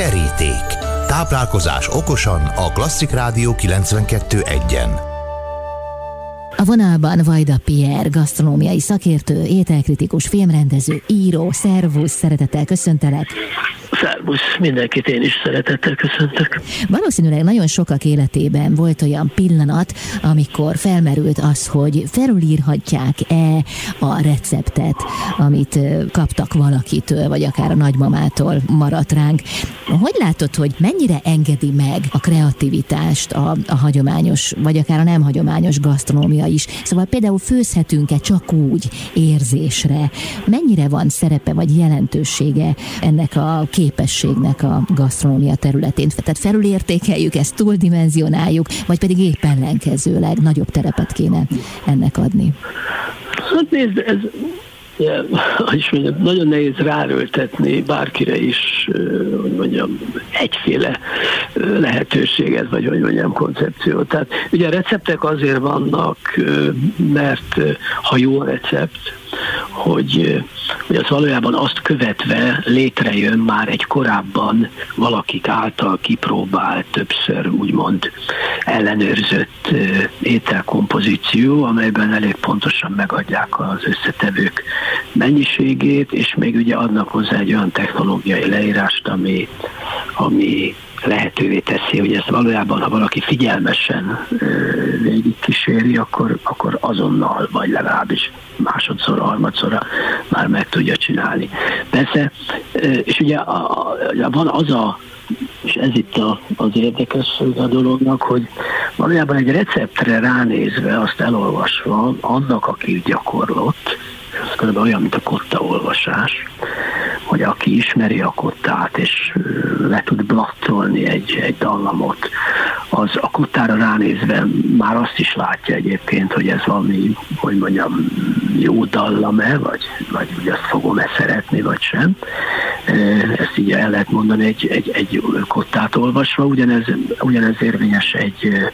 Teríték. Táplálkozás okosan a Klasszik Rádió 92.1-en. A vonalban Vajda Pierre, gasztronómiai szakértő, ételkritikus, filmrendező, író, szervusz, szeretettel köszöntelek. Szervusz, mindenkit én is szeretettel köszöntök. Valószínűleg nagyon sokak életében volt olyan pillanat, amikor felmerült az, hogy felülírhatják-e a receptet, amit kaptak valakitől, vagy akár a nagymamától maradt ránk. Hogy látod, hogy mennyire engedi meg a kreativitást a, a hagyományos, vagy akár a nem hagyományos gasztronómia is? Szóval például főzhetünk-e csak úgy érzésre? Mennyire van szerepe vagy jelentősége ennek a képességnek a gasztronómia területén. Tehát felülértékeljük ezt, túldimenzionáljuk, vagy pedig épp ellenkezőleg nagyobb terepet kéne ennek adni. Hát nézd, ez mondjam, nagyon nehéz ráröltetni bárkire is, hogy mondjam, egyféle lehetőséget, vagy hogy mondjam, koncepciót. Tehát ugye a receptek azért vannak, mert ha jó a recept, hogy, hogy az valójában azt követve létrejön már egy korábban valakik által kipróbált, többször úgymond ellenőrzött ételkompozíció, amelyben elég pontosan megadják az összetevők mennyiségét, és még ugye adnak hozzá egy olyan technológiai leírást, ami, ami lehetővé teszi, hogy ezt valójában, ha valaki figyelmesen végigkíséri, akkor, akkor azonnal, vagy legalábbis másodszor, harmadszor már meg tudja csinálni. Persze, és ugye van az a és ez itt a, az érdekesség a dolognak, hogy valójában egy receptre ránézve, azt elolvasva, annak, aki gyakorlott, ez kb. olyan, mint a kotta olvasás, aki ismeri a kottát, és le tud blatolni egy, egy dallamot, az a kottára ránézve már azt is látja egyébként, hogy ez valami, hogy mondjam, jó dallam-e, vagy, vagy hogy azt fogom-e szeretni, vagy sem. Ezt így el lehet mondani egy, egy, egy kottát olvasva, ugyanez, ugyanez érvényes egy,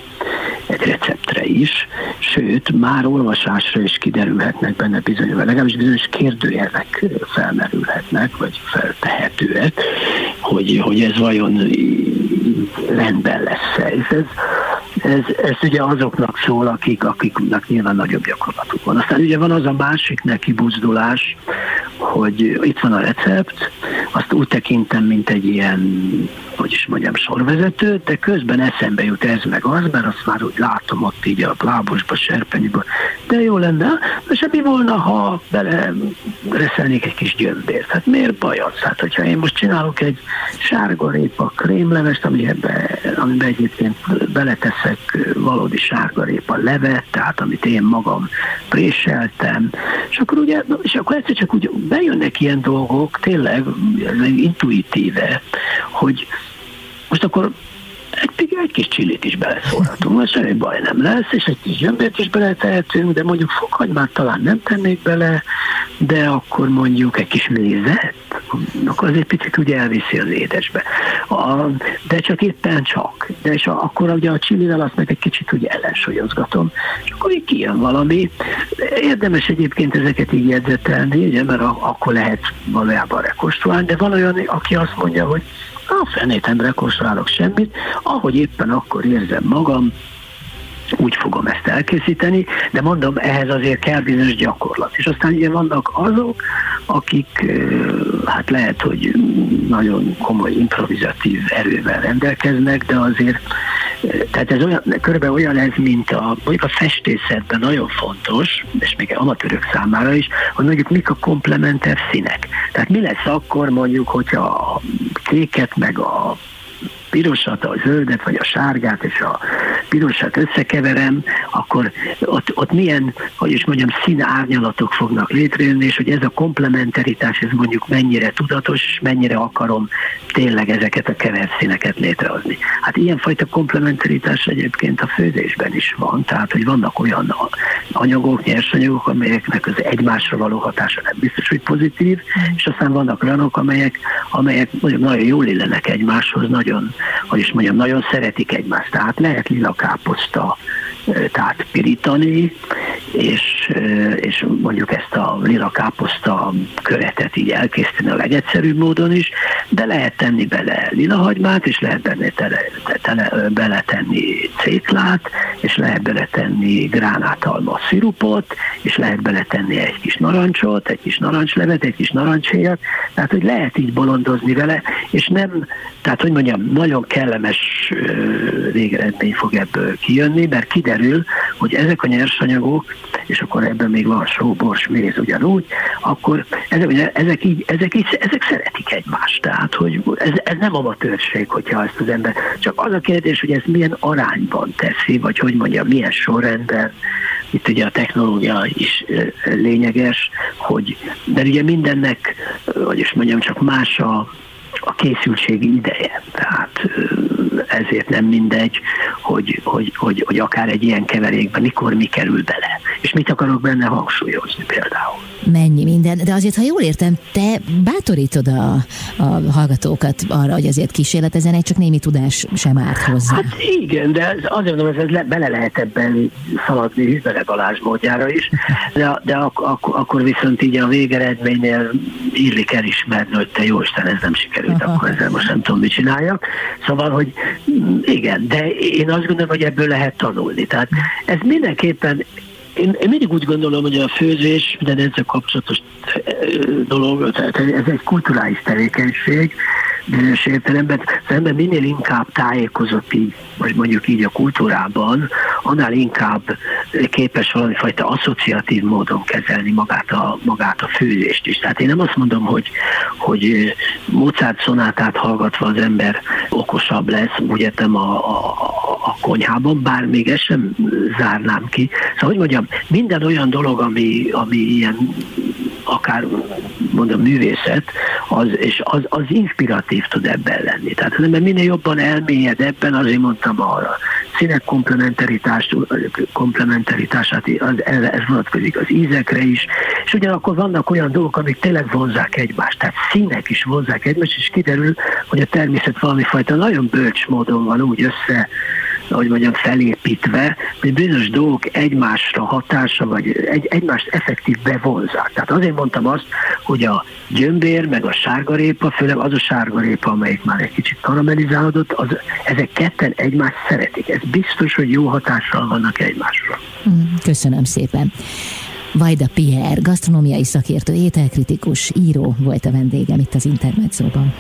egy receptre is, sőt, már olvasásra is kiderülhetnek benne bizonyos, legalábbis bizonyos kérdőjelek felmerülhetnek, vagy feltehetőek, hogy, hogy ez vajon rendben lesz ez. Ez, ez, ez ugye azoknak szól, akik, akiknek nyilván nagyobb gyakorlatuk van. Aztán ugye van az a másik neki buzdulás, hogy itt van a recept, azt úgy tekintem, mint egy ilyen, hogy is mondjam, sorvezető, de közben eszembe jut ez meg az, mert azt már úgy látom ott így a lábosba, serpenyőbe, de jó lenne, és mi volna, ha bele reszelnék egy kis gyömbért? Hát miért baj az? Hát, hogyha én most csinálok egy sárgarépa krémlevest, amiben, amiben egyébként beleteszek valódi sárgarépa levet, tehát amit én magam préseltem, és akkor ugye, és akkor egyszer csak úgy bejönnek ilyen dolgok, tényleg intuitíve, hogy most akkor egy, egy kis csillit is beleszólhatunk, mert semmi baj nem lesz, és egy kis gyömbért is beletehetünk, de mondjuk fokhagymát talán nem tennék bele, de akkor mondjuk egy kis mézet, akkor az egy picit ugye elviszi az édesbe. A, de csak éppen csak. De és a, akkor ugye a csilivel azt meg egy kicsit ugye ellensúlyozgatom, és akkor így kijön valami. Érdemes egyébként ezeket így jegyzetelni, ugye, mert a, akkor lehet valójában rekonstruálni, de van olyan, aki azt mondja, hogy a fenét nem rekonstruálok semmit, ahogy éppen akkor érzem magam, úgy fogom ezt elkészíteni, de mondom, ehhez azért kell bizonyos gyakorlat. És aztán ugye vannak azok, akik hát lehet, hogy nagyon komoly improvizatív erővel rendelkeznek, de azért tehát ez olyan, körülbelül olyan ez, mint a, mondjuk a festészetben nagyon fontos, és még amatőrök számára is, hogy mondjuk mik a komplementer színek. Tehát mi lesz akkor mondjuk, hogyha a kéket meg a pirosat, a zöldet, vagy a sárgát és a pirosat összekeverem, akkor ott, ott milyen, hogy is mondjam, színárnyalatok fognak létrejönni, és hogy ez a komplementaritás, ez mondjuk mennyire tudatos, és mennyire akarom tényleg ezeket a kevert színeket létrehozni. Hát ilyenfajta komplementaritás egyébként a főzésben is van, tehát hogy vannak olyan anyagok, nyersanyagok, amelyeknek az egymásra való hatása nem biztos, hogy pozitív, és aztán vannak olyanok, amelyek, amelyek nagyon jól illenek egymáshoz, nagyon hogy is mondjam, nagyon szeretik egymást. Tehát lehet lila káposzta tehát pirítani, és, és mondjuk ezt a lila káposzta köretet így elkészíteni a legegyszerűbb módon is, de lehet tenni bele lila hagymát, és lehet benne tele, tele, beletenni céklát, és lehet beletenni gránátalma szirupot, és lehet beletenni egy kis narancsot, egy kis narancslevet, egy kis narancshéjat, tehát hogy lehet így bolondozni vele, és nem, tehát hogy mondjam, nagyon kellemes végeredmény fog ebből kijönni, mert kiderül, hogy ezek a nyersanyagok, és akkor ebben még van só, bors, méz ugyanúgy, akkor ezek, ezek, így, ezek, így, ezek szeretik egymást. Tehát, hogy ez, ez nem amatőrség, hogyha ezt az ember, csak az a kérdés, hogy ez milyen arányban teszi, vagy hogy mondja, milyen sorrendben, itt ugye a technológia is lényeges, hogy, mert ugye mindennek, vagyis mondjam, csak más a, a készültségi ideje. Tehát ezért nem mindegy, hogy, hogy, hogy, hogy akár egy ilyen keverékben mikor mi kerül bele. És mit akarok benne hangsúlyozni például. Mennyi minden, de azért, ha jól értem, te bátorítod a, a hallgatókat arra, hogy azért kísérletezen, csak némi tudás sem árt hozzá. Hát igen, de azért mondom, ez le, bele lehet ebben szaladni Hüzbele Balázs módjára is, de, de ak- ak- akkor viszont így a végeredménynél írlik elismerni, hogy te jó Isten, ez nem sikerült, akkor ezzel most nem tudom, mit csináljak. Szóval, hogy igen, de én azt gondolom, hogy ebből lehet tanulni. Tehát ez mindenképpen én, én mindig úgy gondolom, hogy a főzés, minden ezzel kapcsolatos dolog, tehát ez egy kulturális tevékenység, bizonyos értelemben, az ember minél inkább tájékozott így, vagy mondjuk így a kultúrában, annál inkább képes valami fajta asszociatív módon kezelni magát a, magát a főzést is. Tehát én nem azt mondom, hogy, hogy Mozart szonátát hallgatva az ember okosabb lesz, úgy értem a, a, a konyhában, bár még ezt sem zárnám ki. Szóval, hogy mondjam, minden olyan dolog, ami, ami ilyen akár mondom művészet, az, és az, az inspiratív tud ebben lenni. Tehát az ember minél jobban elmélyed ebben, azért mondtam a színek komplementaritást, komplementaritását, az, ez vonatkozik az ízekre is, és ugyanakkor vannak olyan dolgok, amik tényleg vonzák egymást, tehát színek is vonzák egymást, és kiderül, hogy a természet valami fajta nagyon bölcs módon van úgy össze ahogy mondjam, felépítve, hogy bizonyos dolgok egymásra hatása, vagy egy, egymást effektív bevonzák. Tehát azért mondtam azt, hogy a gyömbér, meg a sárgarépa, főleg az a sárgarépa, amelyik már egy kicsit karamellizálódott, az, ezek ketten egymást szeretik. Ez biztos, hogy jó hatással vannak egymásra. Mm, köszönöm szépen. Vajda Pierre, gasztronómiai szakértő, ételkritikus, író volt a vendégem itt az Intermedzóban.